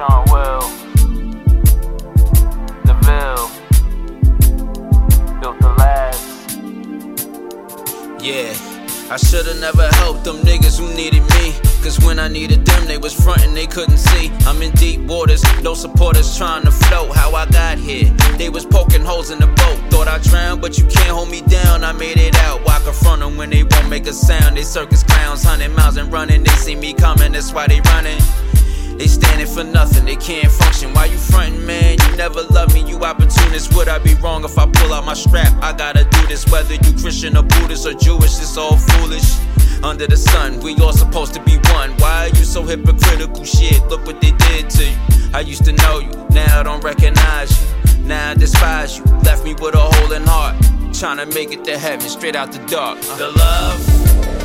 Sean Will, built the last. Yeah, I should've never helped them niggas who needed me. Cause when I needed them, they was frontin', they couldn't see. I'm in deep waters, no supporters trying to float. How I got here, they was poking holes in the boat. Thought I drowned, but you can't hold me down. I made it out. Why confront them when they won't make a sound? They circus clowns, hundred miles and running. They see me coming, that's why they running. They standing for nothing, they can't function. Why you frontin', man? You never love me, you opportunist. Would I be wrong if I pull out my strap? I gotta do this, whether you Christian or Buddhist or Jewish, it's all foolish. Under the sun, we all supposed to be one. Why are you so hypocritical? Shit, look what they did to you. I used to know you, now I don't recognize you. Now I despise you, left me with a hole in heart. Tryna make it to heaven, straight out the dark. Uh. The love,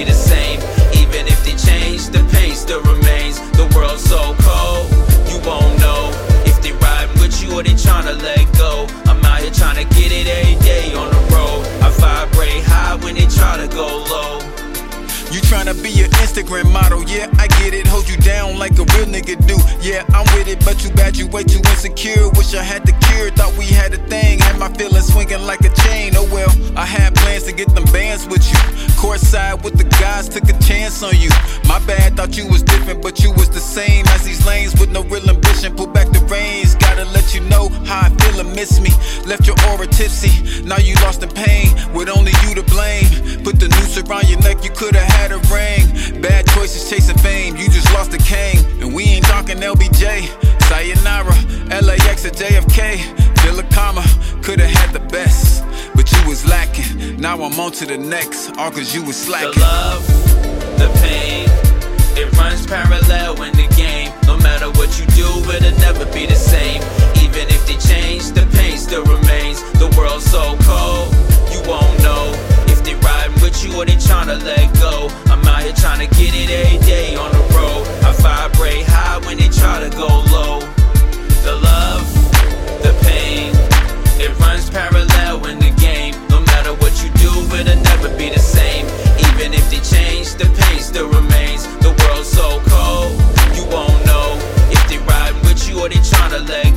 be the same. Even if they change, the pain still remains. The world's so cold, you won't know if they riding with you or they trying to let go. I'm out here tryna get it every day on the road. I vibrate high when they try to go low. You tryna be an Instagram model, yeah, I get it. Hold you down like a real nigga do. Yeah, I'm with it, but too bad you way too insecure. Wish I had the cure, thought we had a thing. Had my feelings swinging like a chain. Oh well, I had plans to get them bands with you. Courtside with the guys, took a chance on you. My bad, thought you was different, but you was the same as these lanes with no real ambition. Pull back the reins, gotta let you know how I feel and miss me. Left your aura tipsy, now you lost in pain, with only you to blame. Put the noose around your neck, you could've had Now I'm on to the next, all cause you was slacking. The love, the pain, it runs parallel in the game. No matter what you do, it'll never be the same. Even if they change, the pain still remains. The world's so cold, you won't know. If they riding with you or they tryna let go. I'm out here tryna get it every day on the face, the pain still remains. The world's so cold, you won't know if they're riding with you or they're trying to lay